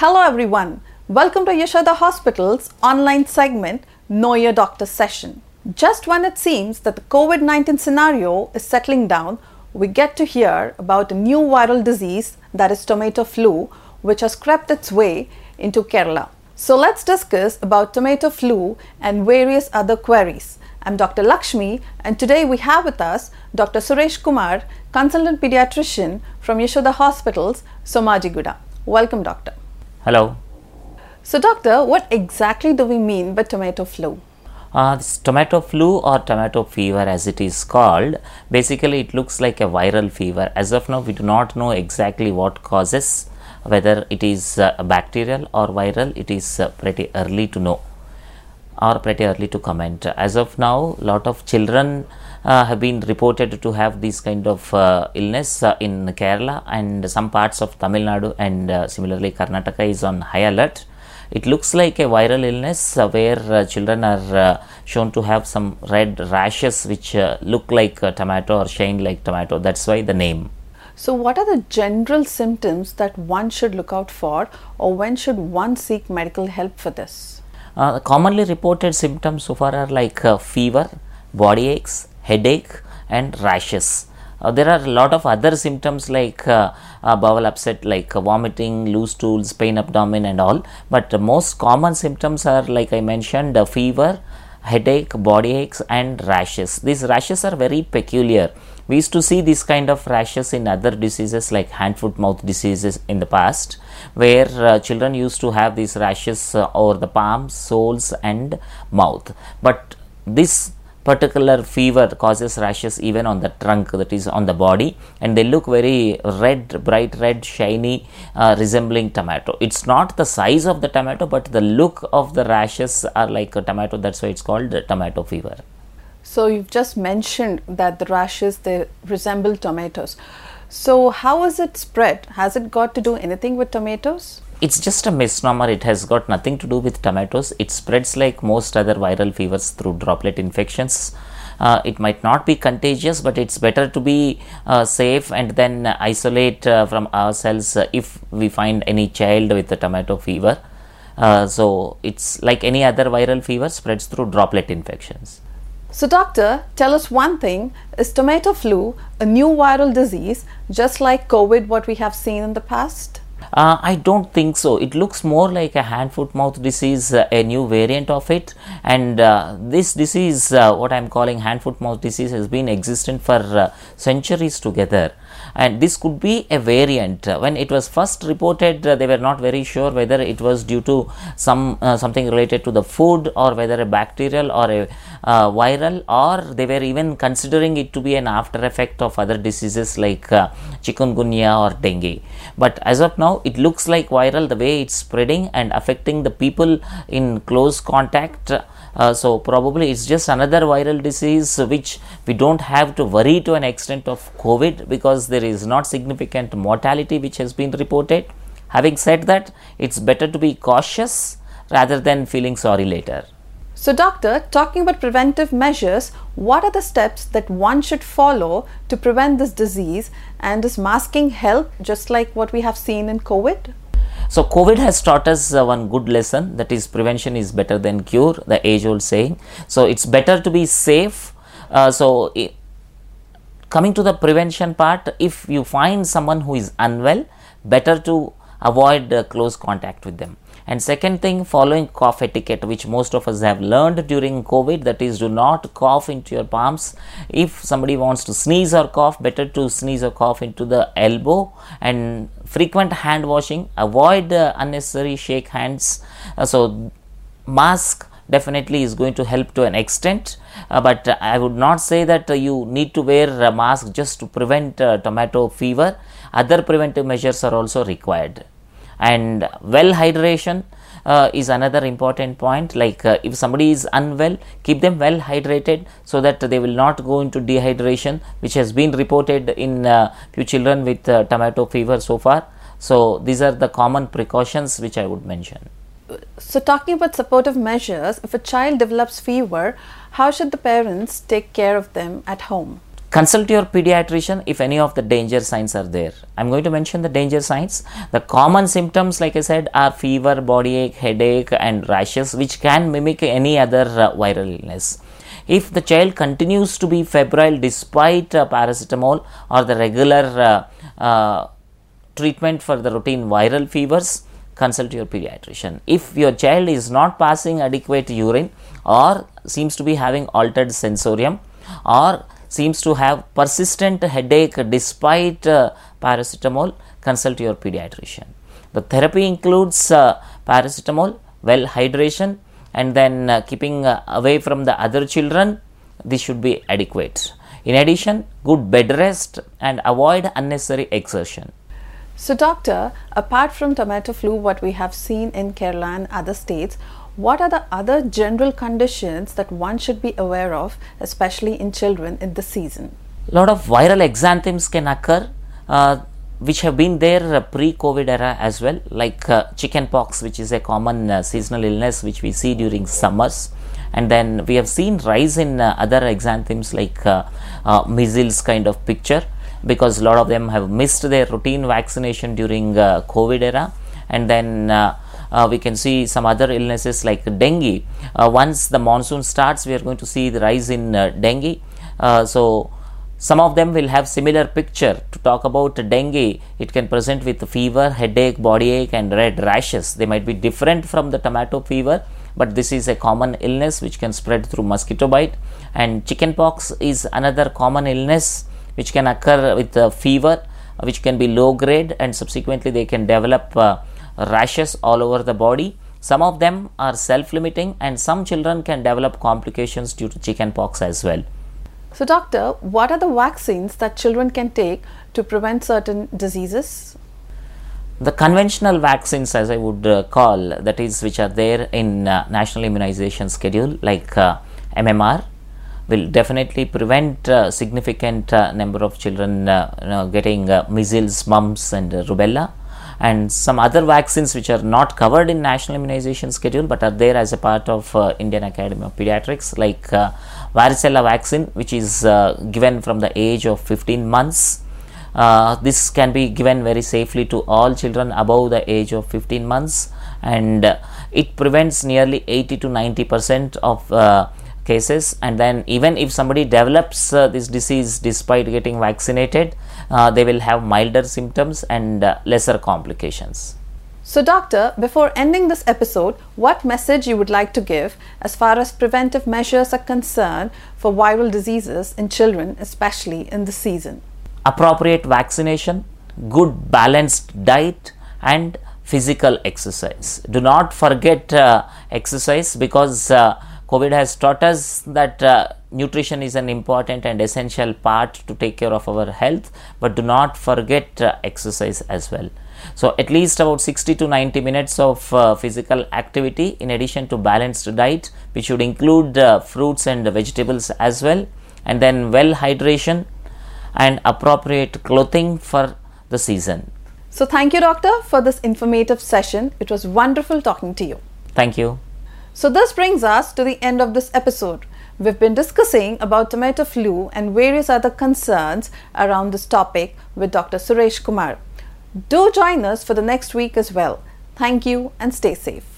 Hello everyone. Welcome to Yashoda Hospital's online segment Know Your Doctor session. Just when it seems that the COVID 19 scenario is settling down, we get to hear about a new viral disease that is tomato flu, which has crept its way into Kerala. So let's discuss about tomato flu and various other queries. I'm Dr. Lakshmi, and today we have with us Dr. Suresh Kumar, consultant pediatrician from Yashoda Hospitals, Somajiguda. Welcome, doctor. Hello. So, doctor, what exactly do we mean by tomato flu? Uh, this tomato flu or tomato fever as it is called, basically it looks like a viral fever. As of now, we do not know exactly what causes, whether it is uh, bacterial or viral, it is uh, pretty early to know or pretty early to comment. As of now, lot of children uh, have been reported to have this kind of uh, illness uh, in Kerala and some parts of Tamil Nadu and uh, similarly Karnataka is on high alert. It looks like a viral illness uh, where uh, children are shown to have some red rashes which look like tomato or shine like tomato. That's why the name. So, what are the general symptoms that one should look out for, or when should one seek medical help for this? Uh, commonly reported symptoms so far are like uh, fever, body aches, headache, and rashes. Uh, there are a lot of other symptoms like uh, uh, bowel upset, like vomiting, loose stools, pain abdomen, and all. But the most common symptoms are, like I mentioned, fever, headache, body aches, and rashes. These rashes are very peculiar. We used to see this kind of rashes in other diseases like hand, foot, mouth diseases in the past, where uh, children used to have these rashes uh, over the palms, soles, and mouth. But this particular fever causes rashes even on the trunk that is on the body and they look very red bright red shiny uh, resembling tomato it's not the size of the tomato but the look of the rashes are like a tomato that's why it's called tomato fever so you've just mentioned that the rashes they resemble tomatoes. So how is it spread? Has it got to do anything with tomatoes? It's just a misnomer. It has got nothing to do with tomatoes. It spreads like most other viral fevers through droplet infections. Uh, it might not be contagious, but it's better to be uh, safe and then isolate uh, from ourselves if we find any child with a tomato fever. Uh, so it's like any other viral fever spreads through droplet infections. So, doctor, tell us one thing is tomato flu a new viral disease just like COVID, what we have seen in the past? Uh, I don't think so. It looks more like a hand foot mouth disease, uh, a new variant of it. And uh, this disease, uh, what I'm calling hand foot mouth disease, has been existent for uh, centuries together and this could be a variant. When it was first reported uh, they were not very sure whether it was due to some uh, something related to the food or whether a bacterial or a uh, viral or they were even considering it to be an after effect of other diseases like uh, chikungunya or dengue. But as of now it looks like viral the way it's spreading and affecting the people in close contact. Uh, so probably it's just another viral disease which we don't have to worry to an extent of COVID because there is not significant mortality which has been reported. Having said that, it's better to be cautious rather than feeling sorry later. So, doctor, talking about preventive measures, what are the steps that one should follow to prevent this disease? And does masking help just like what we have seen in COVID? So, COVID has taught us uh, one good lesson that is prevention is better than cure, the age old saying. So, it's better to be safe. Uh, so, coming to the prevention part, if you find someone who is unwell, better to avoid uh, close contact with them. And second thing, following cough etiquette, which most of us have learned during COVID, that is, do not cough into your palms. If somebody wants to sneeze or cough, better to sneeze or cough into the elbow and frequent hand washing. Avoid uh, unnecessary shake hands. Uh, so, mask definitely is going to help to an extent. Uh, but uh, i would not say that uh, you need to wear a mask just to prevent uh, tomato fever. Other preventive measures are also required. And well hydration uh, is another important point. Like uh, if somebody is unwell keep them well hydrated so that they will not go into dehydration which has been reported in few children with tomato fever so far. So these are the common precautions which i would mention so talking about supportive measures if a child develops fever how should the parents take care of them at home? Consult your pediatrician if any of the danger signs are there. I'm going to mention the danger signs. The common symptoms like i said are fever body ache headache and rashes which can mimic any other uh, viral illness if the child continues to be febrile despite uh, paracetamol or the regular uh, uh treatment for the routine viral fevers consult your pediatrician if your child is not passing adequate urine or seems to be having altered sensorium or seems to have persistent headache despite uh, paracetamol, consult your pediatrician. The therapy includes uh, paracetamol, well hydration, and then uh, keeping uh, away from the other children. This should be adequate. In addition, good bed rest and avoid unnecessary exertion. So, doctor, apart from tomato flu, what we have seen in Kerala and other states, what are the other general conditions that one should be aware of, especially in children in the season? A lot of viral exanthems can occur. Uh, which have been there uh, pre-COVID era as well, like uh, chickenpox, which is a common uh, seasonal illness which we see during summers, and then we have seen rise in uh, other exanthems like uh, measles kind of picture, because a lot of them have missed their routine vaccination during COVID era, and then uh, we can see some other illnesses like dengue. Uh, once the monsoon starts, we are going to see the rise in uh, dengue. Uh, so, some of them will have similar picture. To talk about dengue, it can present with fever, headache, body ache, and red rashes. They might be different from the tomato fever, but this is a common illness which can spread through mosquito bite. And chickenpox is another common illness which can occur with fever, which can be low grade, and subsequently they can develop uh, rashes all over the body. Some of them are self limiting, and some children can develop complications due to chickenpox as well. So, doctor, what are the vaccines that children can take to prevent certain diseases? The conventional vaccines, as I would uh, call, that is, which are there in uh, national immunization schedule, like uh, MMR, will definitely prevent uh, significant uh, number of children uh, you know, getting measles, mumps, and rubella and some other vaccines which are not covered in national immunization schedule but are there as a part of uh, Indian Academy of Pediatrics like uh, varicella vaccine which is uh, given from the age of 15 months. Uh, this can be given very safely to all children above the age of 15 months and uh, it prevents nearly 80 to 90 percent of uh, cases and then even if somebody develops this disease despite getting vaccinated uh, they will have milder symptoms and uh, lesser complications. So, doctor, before ending this episode, what message you would like to give as far as preventive measures are concerned for viral diseases in children, especially in the season? Appropriate vaccination, good balanced diet, and physical exercise. Do not forget uh, exercise because uh, COVID has taught us that uh, nutrition is an important and essential part to take care of our health, but do not forget uh, exercise as well. So, at least about 60 to 90 minutes of uh, physical activity in addition to balanced diet, which should include uh, fruits and vegetables as well, and then well hydration and appropriate clothing for the season. So, thank you, doctor, for this informative session. It was wonderful talking to you. Thank you. So this brings us to the end of this episode. We've been discussing about tomato flu and various other concerns around this topic with Dr. Suresh Kumar. Do join us for the next week as well. Thank you and stay safe.